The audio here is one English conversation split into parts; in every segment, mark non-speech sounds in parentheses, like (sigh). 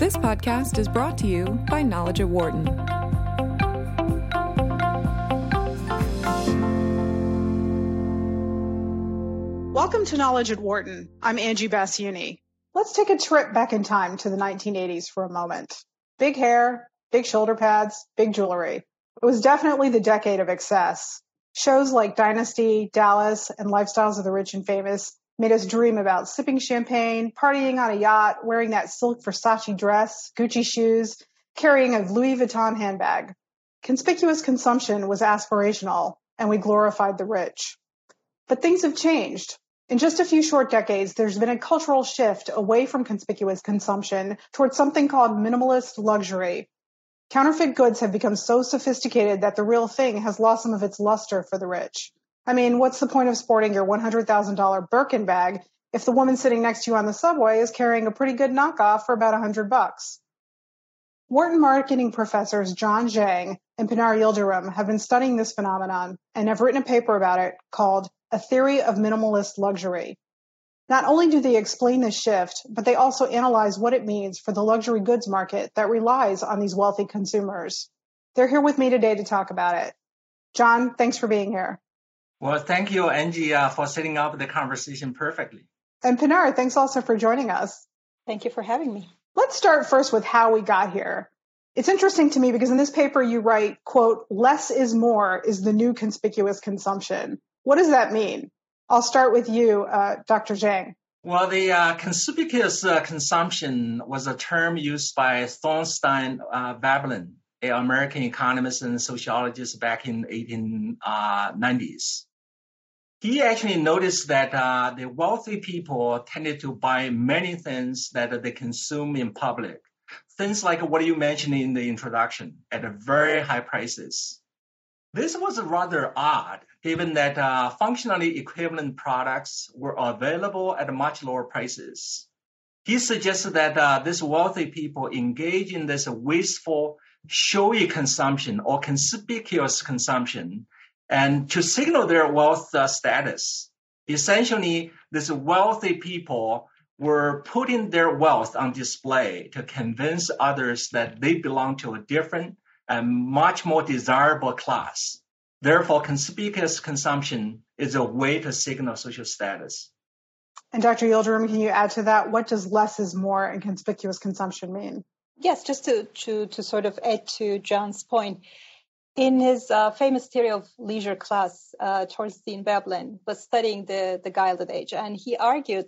This podcast is brought to you by Knowledge at Wharton. Welcome to Knowledge at Wharton. I'm Angie Basiouny. Let's take a trip back in time to the 1980s for a moment. Big hair, big shoulder pads, big jewelry. It was definitely the decade of excess. Shows like Dynasty, Dallas, and Lifestyles of the Rich and Famous made us dream about sipping champagne, partying on a yacht, wearing that silk Versace dress, Gucci shoes, carrying a Louis Vuitton handbag. Conspicuous consumption was aspirational, and we glorified the rich. But things have changed. In just a few short decades, there's been a cultural shift away from conspicuous consumption towards something called minimalist luxury. Counterfeit goods have become so sophisticated that the real thing has lost some of its luster for the rich. I mean, what's the point of sporting your $100,000 Birkin bag if the woman sitting next to you on the subway is carrying a pretty good knockoff for about 100 bucks? Wharton marketing professors John Zhang and Pinar Yildirim have been studying this phenomenon and have written a paper about it called A Theory of Minimalist Luxury. Not only do they explain this shift, but they also analyze what it means for the luxury goods market that relies on these wealthy consumers. They're here with me today to talk about it. John, thanks for being here. Well, thank you, Angie, uh, for setting up the conversation perfectly. And Pinar, thanks also for joining us. Thank you for having me. Let's start first with how we got here. It's interesting to me because in this paper you write, quote, less is more is the new conspicuous consumption. What does that mean? I'll start with you, uh, Dr. Zhang. Well, the uh, conspicuous uh, consumption was a term used by Thorstein uh, Veblen, an American economist and sociologist back in 1890s he actually noticed that uh, the wealthy people tended to buy many things that they consume in public. Things like what you mentioned in the introduction at very high prices. This was rather odd, given that uh, functionally equivalent products were available at much lower prices. He suggested that uh, these wealthy people engage in this wasteful, showy consumption or conspicuous consumption and to signal their wealth uh, status. Essentially, these wealthy people were putting their wealth on display to convince others that they belong to a different and much more desirable class. Therefore, conspicuous consumption is a way to signal social status. And Dr. Yildirim, can you add to that? What does less is more in conspicuous consumption mean? Yes, just to, to, to sort of add to John's point, in his uh, famous theory of leisure class, uh, Thorstein Veblen was studying the, the Gilded Age, and he argued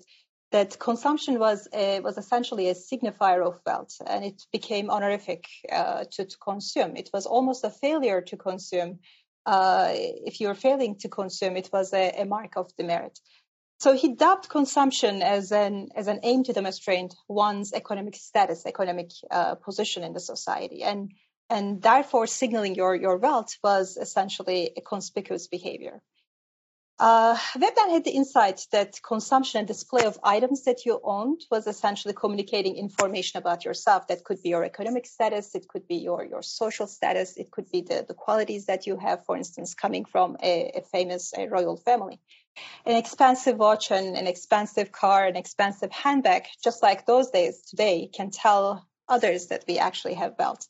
that consumption was a, was essentially a signifier of wealth, and it became honorific uh, to, to consume. It was almost a failure to consume. Uh, if you were failing to consume, it was a, a, mark of demerit. So he dubbed consumption as an as an aim to demonstrate one's economic status, economic uh, position in the society, and and therefore signaling your, your wealth was essentially a conspicuous behavior. Uh, Veblen had the insight that consumption and display of items that you owned was essentially communicating information about yourself. That could be your economic status, it could be your, your social status, it could be the, the qualities that you have, for instance, coming from a, a famous a royal family. An expensive watch and an expensive car, an expensive handbag, just like those days today, can tell others that we actually have wealth.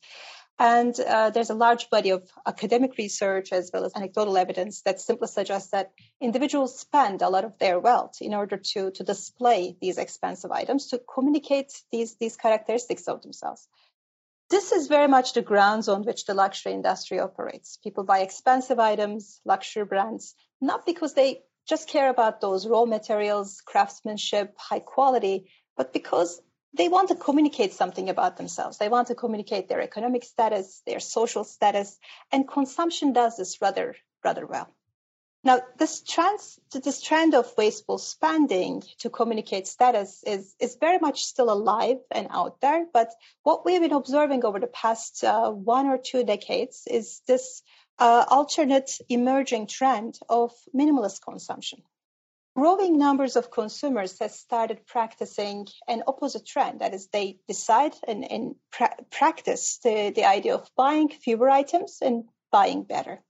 And uh, there's a large body of academic research as well as anecdotal evidence that simply suggests that individuals spend a lot of their wealth in order to, to display these expensive items, to communicate these, these characteristics of themselves. This is very much the grounds on which the luxury industry operates. People buy expensive items, luxury brands, not because they just care about those raw materials, craftsmanship, high quality, but because they want to communicate something about themselves. They want to communicate their economic status, their social status, and consumption does this rather, rather well. Now, this trend, this trend of wasteful spending to communicate status is, is very much still alive and out there. But what we've been observing over the past uh, one or two decades is this uh, alternate emerging trend of minimalist consumption growing numbers of consumers has started practicing an opposite trend. That is, they decide and, and pra- practice the, the idea of buying fewer items and buying better.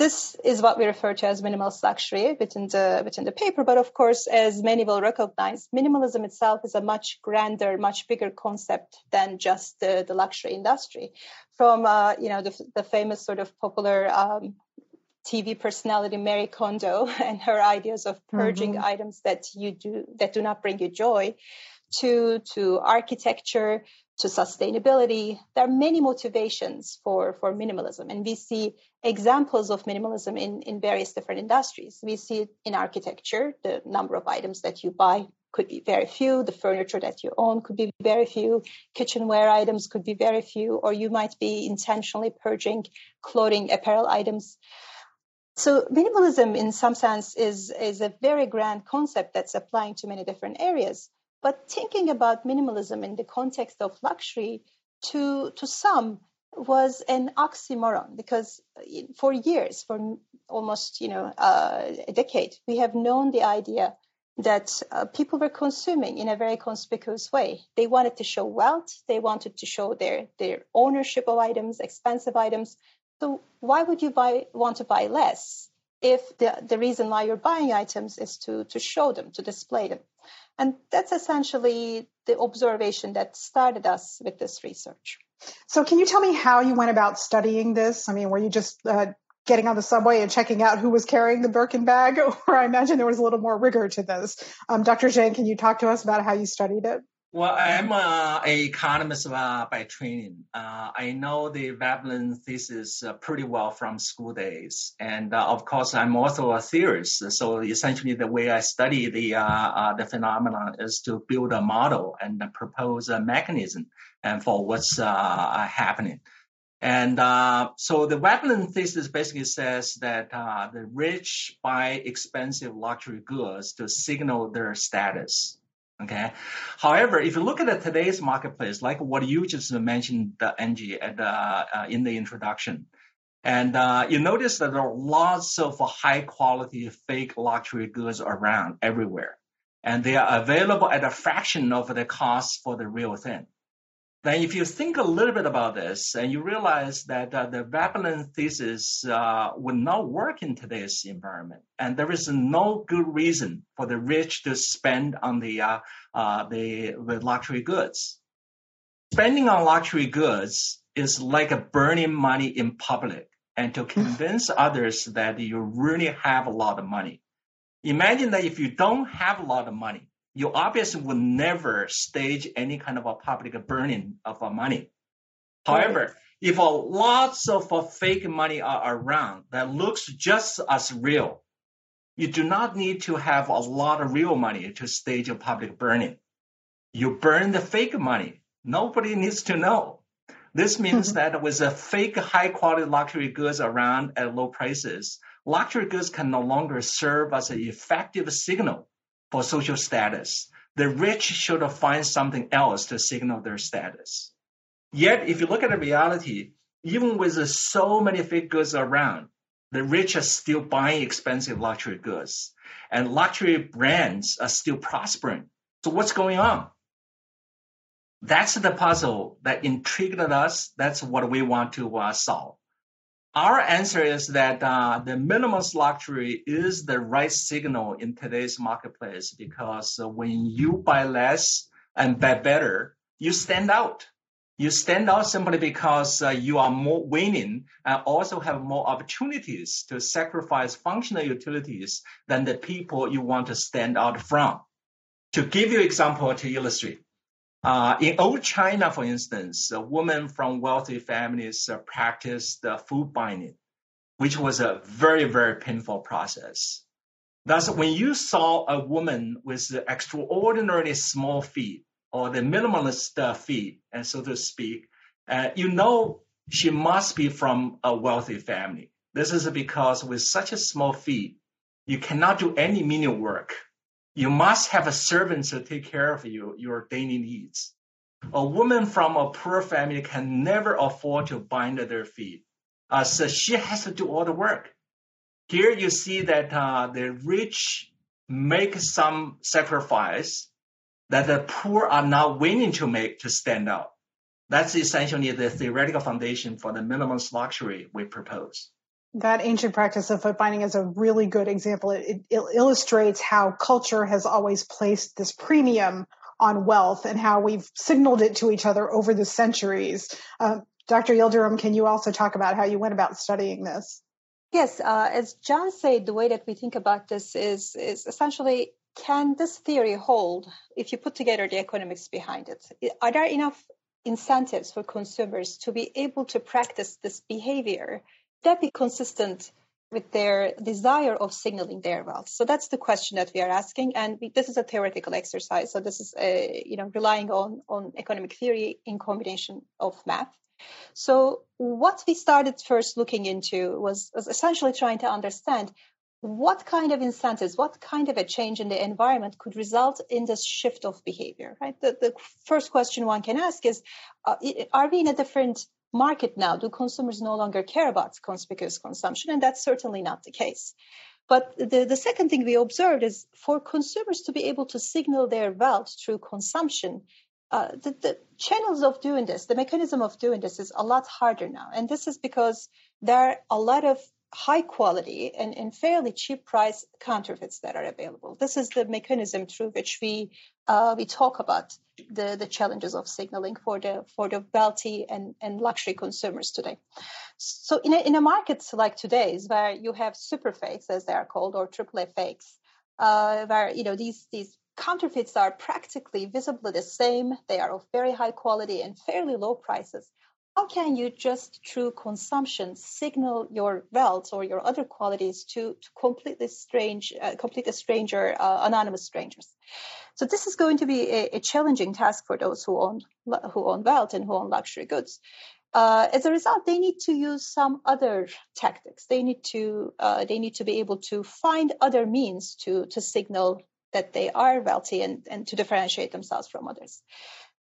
this is what we refer to as minimalist luxury within the within the paper. But of course, as many will recognize, minimalism itself is a much grander, much bigger concept than just the, the luxury industry. From uh, you know the, the famous sort of popular um, TV personality Marie Kondo (laughs) and her ideas of purging mm-hmm. items that you do that do not bring you joy, to to architecture, to sustainability. There are many motivations for, for minimalism, and we see examples of minimalism in, in various different industries. We see it in architecture, the number of items that you buy could be very few, the furniture that you own could be very few, kitchenware items could be very few, or you might be intentionally purging clothing, apparel items. So minimalism in some sense is, is a very grand concept that's applying to many different areas. But thinking about minimalism in the context of luxury to, to some was an oxymoron because for years, for almost you know uh, a decade, we have known the idea that uh, people were consuming in a very conspicuous way. They wanted to show wealth. They wanted to show their their ownership of items, expensive items. So why would you buy want to buy less if the, the reason why you're buying items is to to show them, to display them? And that's essentially the observation that started us with this research. So, can you tell me how you went about studying this? I mean, were you just uh, getting on the subway and checking out who was carrying the Birkin bag? (laughs) Or I imagine there was a little more rigor to this. Um, Dr. Zhang, can you talk to us about how you studied it? Well, I'm uh, an economist uh, by training. Uh, I know the Veblen thesis uh, pretty well from school days. And uh, of course, I'm also a theorist. So essentially, the way I study the, uh, the phenomenon is to build a model and propose a mechanism and for what's happening. And so the Veblen thesis basically says that the rich buy expensive luxury goods to signal their status. Okay. However, if you look at today's marketplace, like what you just mentioned, the Angie, at, uh, uh, in the introduction, and uh, you notice that there are lots of high quality fake luxury goods around everywhere, and they are available at a fraction of the cost for the real thing. Then, if you think a little bit about this, and you realize that uh, the Veblen thesis uh, would not work in today's environment, and there is no good reason for the rich to spend on the uh, uh the, the luxury goods. Spending on luxury goods is like burning money in public, and to convince others that you really have a lot of money. Imagine that if you don't have a lot of money, you obviously would never stage any kind of a public burning of money. However, if a lots of fake money are around that looks just as real, you do not need to have a lot of real money to stage a public burning. You burn the fake money. Nobody needs to know. This mm-hmm. means that with a fake high quality luxury goods around at low prices, luxury goods can no longer serve as an effective signal for social status. The rich should find something else to signal their status. Yet, if you look at the reality, even with so many fake goods around, the rich are still buying expensive luxury goods, and luxury brands are still prospering. So, what's going on? That's the puzzle that intrigued us. That's what we want to uh, solve. Our answer is that uh, the minimalist luxury is the right signal in today's marketplace because uh, when you buy less and buy better, you stand out. You stand out simply because uh, you are more winning and also have more opportunities to sacrifice functional utilities than the people you want to stand out from. To give you example to illustrate, uh, in old China, for instance, women from wealthy families uh, practiced uh, foot binding, which was a very, very painful process. Thus, when you saw a woman with extraordinarily small feet or the minimalist uh, feet, and so to speak, uh, you know she must be from a wealthy family. This is because with such a small feet, you cannot do any menial work you must have a servant to take care of you, your daily needs. A woman from a poor family can never afford to bind their feet. Uh, so she has to do all the work. Here you see that uh, the rich make some sacrifice that the poor are not willing to make to stand out. That's essentially the theoretical foundation for the minimalist luxury we propose. That ancient practice of foot binding is a really good example. It, it, illustrates how culture has always placed this premium on wealth and how we've signaled it to each other over the centuries. Uh, Dr. Yildirim, can you also talk about how you went about studying this? Yes, uh, as John said, the way that we think about this is is essentially can this theory hold if you put together the economics behind it? Are there enough incentives for consumers to be able to practice this behavior that be consistent with their desire of signaling their wealth? So that's the question that we are asking, and we, this is a theoretical exercise. So this is a, you know relying on on economic theory in combination of math. So what we started first looking into was, was essentially trying to understand what kind of incentives, what kind of a change in the environment could result in this shift of behavior, right? The, the first question one can ask is, uh, are we in a different market now? Do consumers no longer care about conspicuous consumption? And that's certainly not the case. But the, the second thing we observed is for consumers to be able to signal their wealth through consumption, uh, the, the, channels of doing this, the mechanism of doing this is a lot harder now. And this is because there are a lot of high quality and, and fairly cheap price counterfeits that are available. This is the mechanism through which we uh, we talk about the, the challenges of signaling for the for the wealthy and, and luxury consumers today. So in a, in a market like today's where you have super fakes as they are called or triple fakes, uh, where you know these these counterfeits are practically visibly the same. They are of very high quality and fairly low prices how can you just through consumption signal your wealth or your other qualities to, to completely strange, uh, completely stranger, uh, anonymous strangers? So this is going to be a, a, challenging task for those who own who own wealth and who own luxury goods. Uh, as a result, they need to use some other tactics. They need to uh, they need to be able to find other means to to signal that they are wealthy and, and to differentiate themselves from others.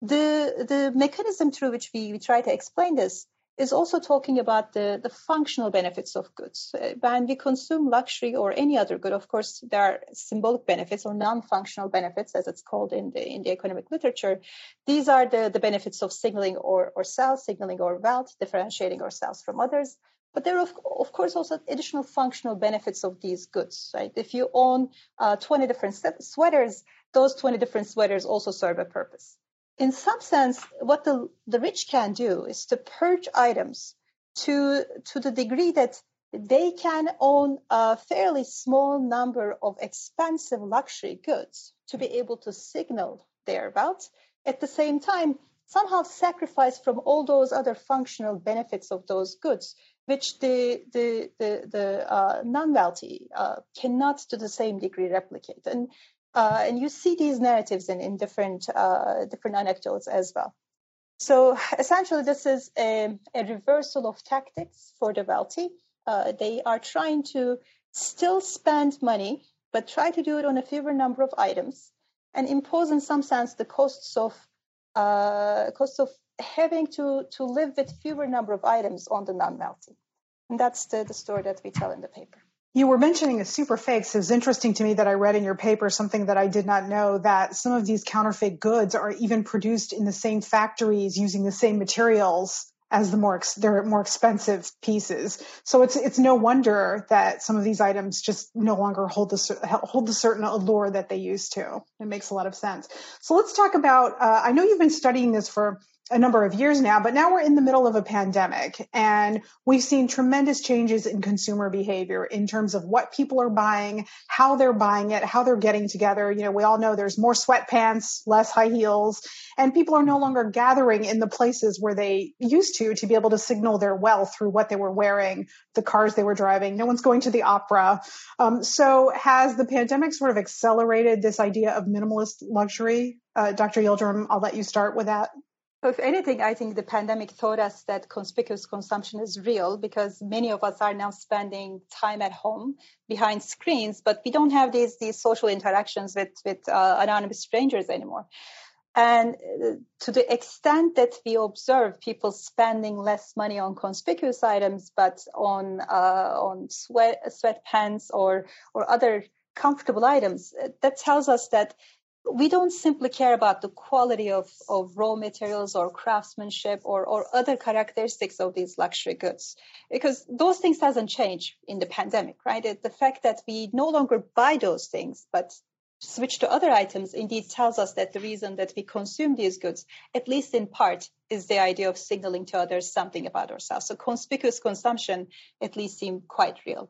The, the mechanism through which we, we try to explain this is also talking about the, the functional benefits of goods. Uh, when we consume luxury or any other good, of course, there are symbolic benefits or non-functional benefits, as it's called in the in the economic literature. These are the, the benefits of signaling or, or sales, signaling or wealth, differentiating ourselves from others. But there are, of, of course, also additional functional benefits of these goods, right? If you own uh, 20 different sweaters, those 20 different sweaters also serve a purpose in some sense, what the, the rich can do is to purge items to, to the degree that they can own a fairly small number of expensive luxury goods to be able to signal their wealth. At the same time, somehow sacrifice from all those other functional benefits of those goods, which the the the, the uh, non-wealthy uh, cannot to the same degree replicate. And uh, and you see these narratives in, in different uh, different anecdotes as well. So essentially, this is a, a reversal of tactics for the wealthy. Uh, they are trying to still spend money, but try to do it on a fewer number of items and impose, in some sense, the costs of uh, costs of having to to live with fewer number of items on the non-wealthy. And that's the, the story that we tell in the paper. You were mentioning a super fakes. It was interesting to me that I read in your paper something that I did not know that some of these counterfeit goods are even produced in the same factories using the same materials as the more they're more expensive pieces. So it's it's no wonder that some of these items just no longer hold the hold the certain allure that they used to. It makes a lot of sense. So let's talk about. Uh, I know you've been studying this for a number of years now, but now we're in the middle of a pandemic and we've seen tremendous changes in consumer behavior in terms of what people are buying, how they're buying it, how they're getting together. You know, we all know there's more sweatpants, less high heels, and people are no longer gathering in the places where they used to to be able to signal their wealth through what they were wearing, the cars they were driving. No one's going to the opera. Um, so has the pandemic sort of accelerated this idea of minimalist luxury? Uh, Dr. Yildirim, I'll let you start with that. If anything, I think the pandemic taught us that conspicuous consumption is real because many of us are now spending time at home behind screens, but we don't have these these social interactions with with uh, anonymous strangers anymore. And uh, to the extent that we observe people spending less money on conspicuous items, but on uh, on sweat sweatpants or or other comfortable items, uh, that tells us that we don't simply care about the quality of, of raw materials or craftsmanship or, or other characteristics of these luxury goods because those things hasn't changed in the pandemic right? The fact that we no longer buy those things but switch to other items indeed tells us that the reason that we consume these goods at least in part is the idea of signaling to others something about ourselves so conspicuous consumption at least seem quite real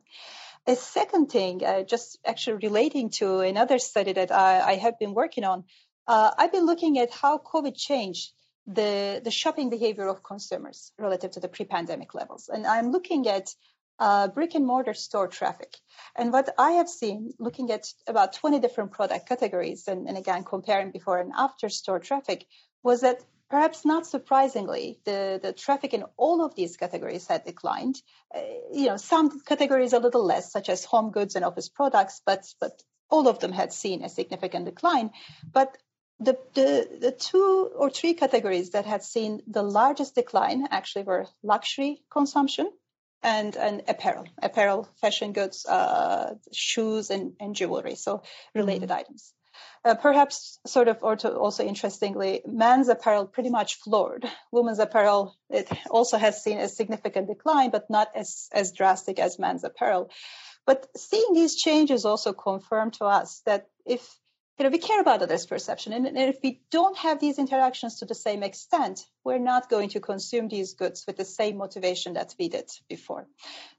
a second thing, uh, just actually relating to another study that I, I have been working on, uh, I've been looking at how COVID changed the, the shopping behavior of consumers relative to the pre-pandemic levels. And I'm looking at uh, brick and mortar store traffic. And what I have seen, looking at about 20 different product categories, and, and again, comparing before and after store traffic, was that Perhaps not surprisingly, the, the traffic in all of these categories had declined. Uh, you know, some categories a little less, such as home goods and office products, but but all of them had seen a significant decline. But the, the, the two or three categories that had seen the largest decline actually were luxury consumption and, and apparel, apparel, fashion goods, uh, shoes, and, and jewelry, so related mm-hmm. items. Uh, perhaps sort of or to also interestingly men's apparel pretty much floored women's apparel it also has seen a significant decline but not as as drastic as men's apparel but seeing these changes also confirm to us that if you know, we care about others' perception. And, and, if we don't have these interactions to the same extent, we're not going to consume these goods with the same motivation that we did before.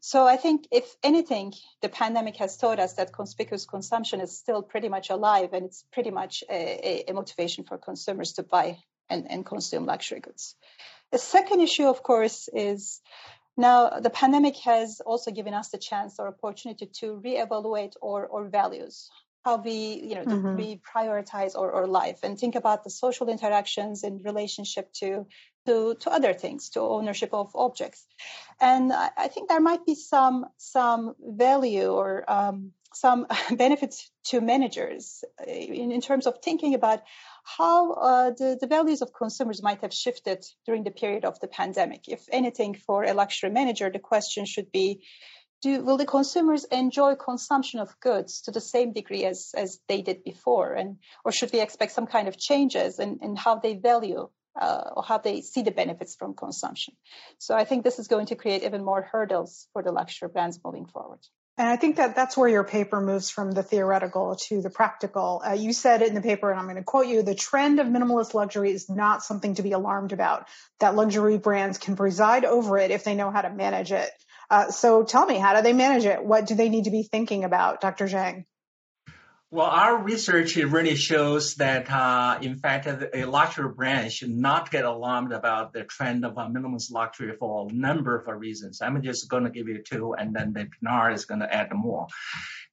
So I think, if anything, the pandemic has taught us that conspicuous consumption is still pretty much alive and it's pretty much a, a motivation for consumers to buy and, and consume luxury goods. The second issue, of course, is now, the pandemic has also given us the chance or opportunity to reevaluate our, our values how we you know mm-hmm. we prioritize our, our life and think about the social interactions in relationship to to to other things to ownership of objects and i, I think there might be some some value or um, some (laughs) benefits to managers uh, in, in terms of thinking about how uh, the, the values of consumers might have shifted during the period of the pandemic. If anything, for a luxury manager, the question should be do will the consumers enjoy consumption of goods to the same degree as as they did before and or should we expect some kind of changes in, in how they value uh, or how they see the benefits from consumption so i think this is going to create even more hurdles for the luxury brands moving forward and I think that that's where your paper moves from the theoretical to the practical. Uh, you said it in the paper, and I'm going to quote you the trend of minimalist luxury is not something to be alarmed about, that luxury brands can preside over it if they know how to manage it. Uh, so tell me, how do they manage it? What do they need to be thinking about, Dr. Zhang? Well, our research really shows that, uh, in fact, a luxury brand should not get alarmed about the trend of uh, minimalist luxury for a number of reasons. I'm just going to give you two, and then the Pinar is going to add more.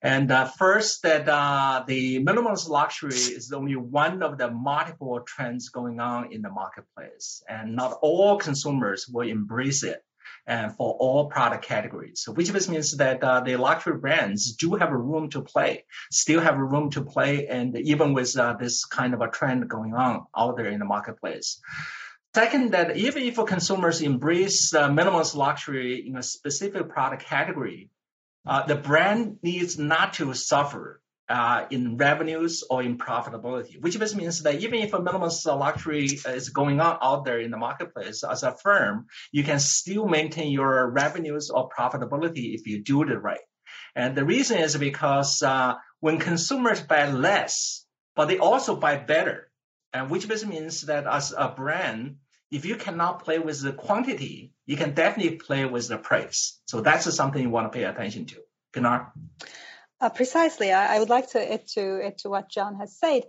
And uh, first, that uh, the minimalist luxury is only one of the multiple trends going on in the marketplace, and not all consumers will embrace it and for all product categories, which means that uh, the luxury brands do have a room to play, still have a room to play, and even with uh, this kind of a trend going on out there in the marketplace. Second, that even if consumers embrace uh, minimalist luxury in a specific product category, uh, the brand needs not to suffer uh, in revenues or in profitability, which just means that even if a minimum luxury is going on out there in the marketplace as a firm, you can still maintain your revenues or profitability if you do it right. And the reason is because uh, when consumers buy less, but they also buy better, and which just means that as a brand, if you cannot play with the quantity, you can definitely play with the price. So that's something you want to pay attention to. Pinar? Uh, precisely. I, I, would like to add to, add to what John has said.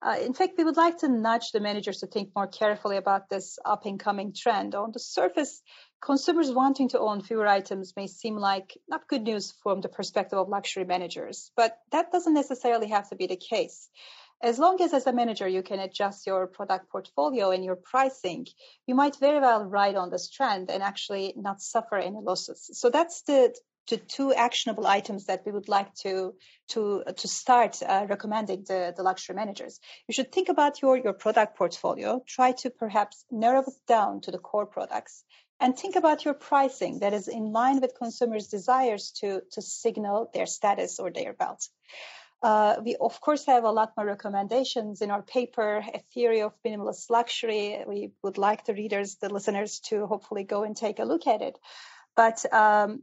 Uh, in fact, we would like to nudge the managers to think more carefully about this up and coming trend. On the surface, consumers wanting to own fewer items may seem like not good news from the perspective of luxury managers, but that doesn't necessarily have to be the case. As long as, as a manager, you can adjust your product portfolio and your pricing, you might very well ride on this trend and actually not suffer any losses. So that's the to two actionable items that we would like to to to start uh, recommending the, the luxury managers. You should think about your your product portfolio. Try to perhaps narrow it down to the core products, and think about your pricing that is in line with consumers' desires to to signal their status or their belt. Uh, we, of course, have a lot more recommendations in our paper, A Theory of Minimalist Luxury. We would like the readers, the listeners, to hopefully go and take a look at it. But um,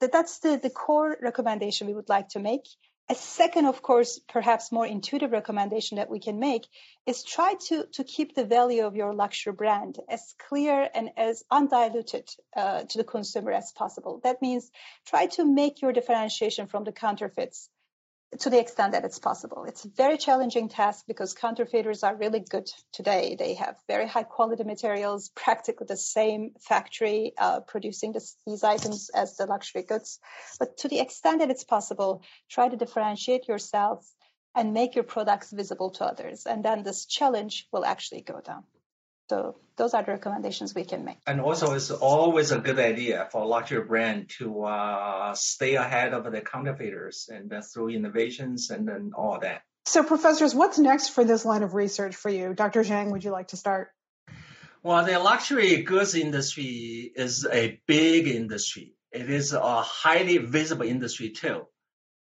that's the, the core recommendation we would like to make. A second, of course, perhaps more intuitive recommendation that we can make is try to, to keep the value of your luxury brand as clear and as undiluted uh, to the consumer as possible. That means try to make your differentiation from the counterfeits to the extent that it's possible. It's a very challenging task because counterfeiters are really good today. They have very high quality materials, practically the same factory uh, producing this, these items as the luxury goods. But to the extent that it's possible, try to differentiate yourself and make your products visible to others. And then this challenge will actually go down. So those are the recommendations we can make. And also, it's always a good idea for a luxury brand to uh, stay ahead of the counterfeiters and uh, through innovations and then all that. So, professors, what's next for this line of research for you? Dr. Zhang, would you like to start? Well, the luxury goods industry is a big industry. It is a highly visible industry too.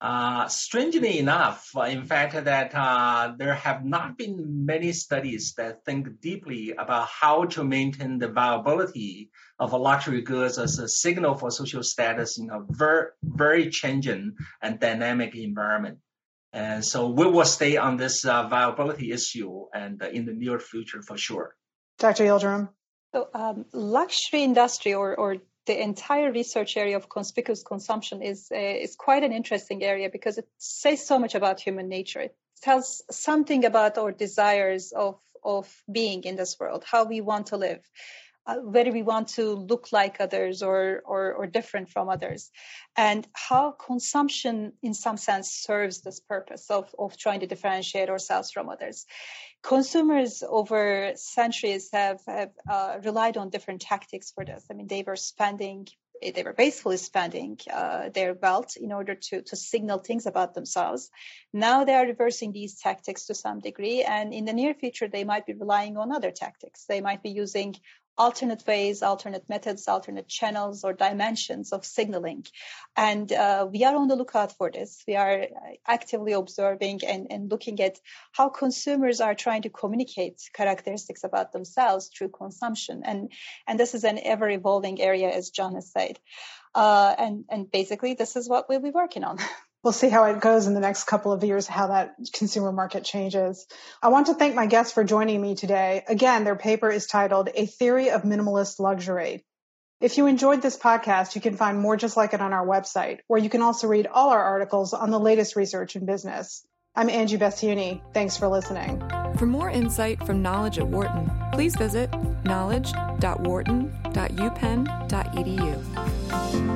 Uh, strangely enough, uh, in fact, that uh, there have not been many studies that think deeply about how to maintain the viability of luxury goods as a signal for social status in a very, very changing and dynamic environment. And so we will stay on this uh, viability issue and uh, in the near future for sure. Dr. Yildirim. So, um, luxury industry or, or the entire research area of conspicuous consumption is uh, is quite an interesting area because it says so much about human nature. It tells something about our desires of of being in this world, how we want to live, uh, whether we want to look like others or, or or different from others, and how consumption, in some sense, serves this purpose of of trying to differentiate ourselves from others consumers over centuries have, have uh, relied on different tactics for this. I mean, they were spending, they were basically spending uh, their wealth in order to, to signal things about themselves. Now they are reversing these tactics to some degree, and in the near future, they might be relying on other tactics. They might be using alternate ways, alternate methods, alternate channels or dimensions of signaling. And uh, we are on the lookout for this. We are actively observing and, and looking at how consumers are trying to communicate characteristics about themselves through consumption. And, and this is an ever evolving area, as John has said. Uh, and, and basically, this is what we'll be working on. (laughs) we'll see how it goes in the next couple of years, how that consumer market changes. I want to thank my guests for joining me today. Again, their paper is titled A Theory of Minimalist Luxury. If you enjoyed this podcast, you can find more just like it on our website, where you can also read all our articles on the latest research in business. I'm Angie Basiouny. Thanks for listening. For more insight from Knowledge at Wharton, please visit knowledge.wharton.upenn.edu.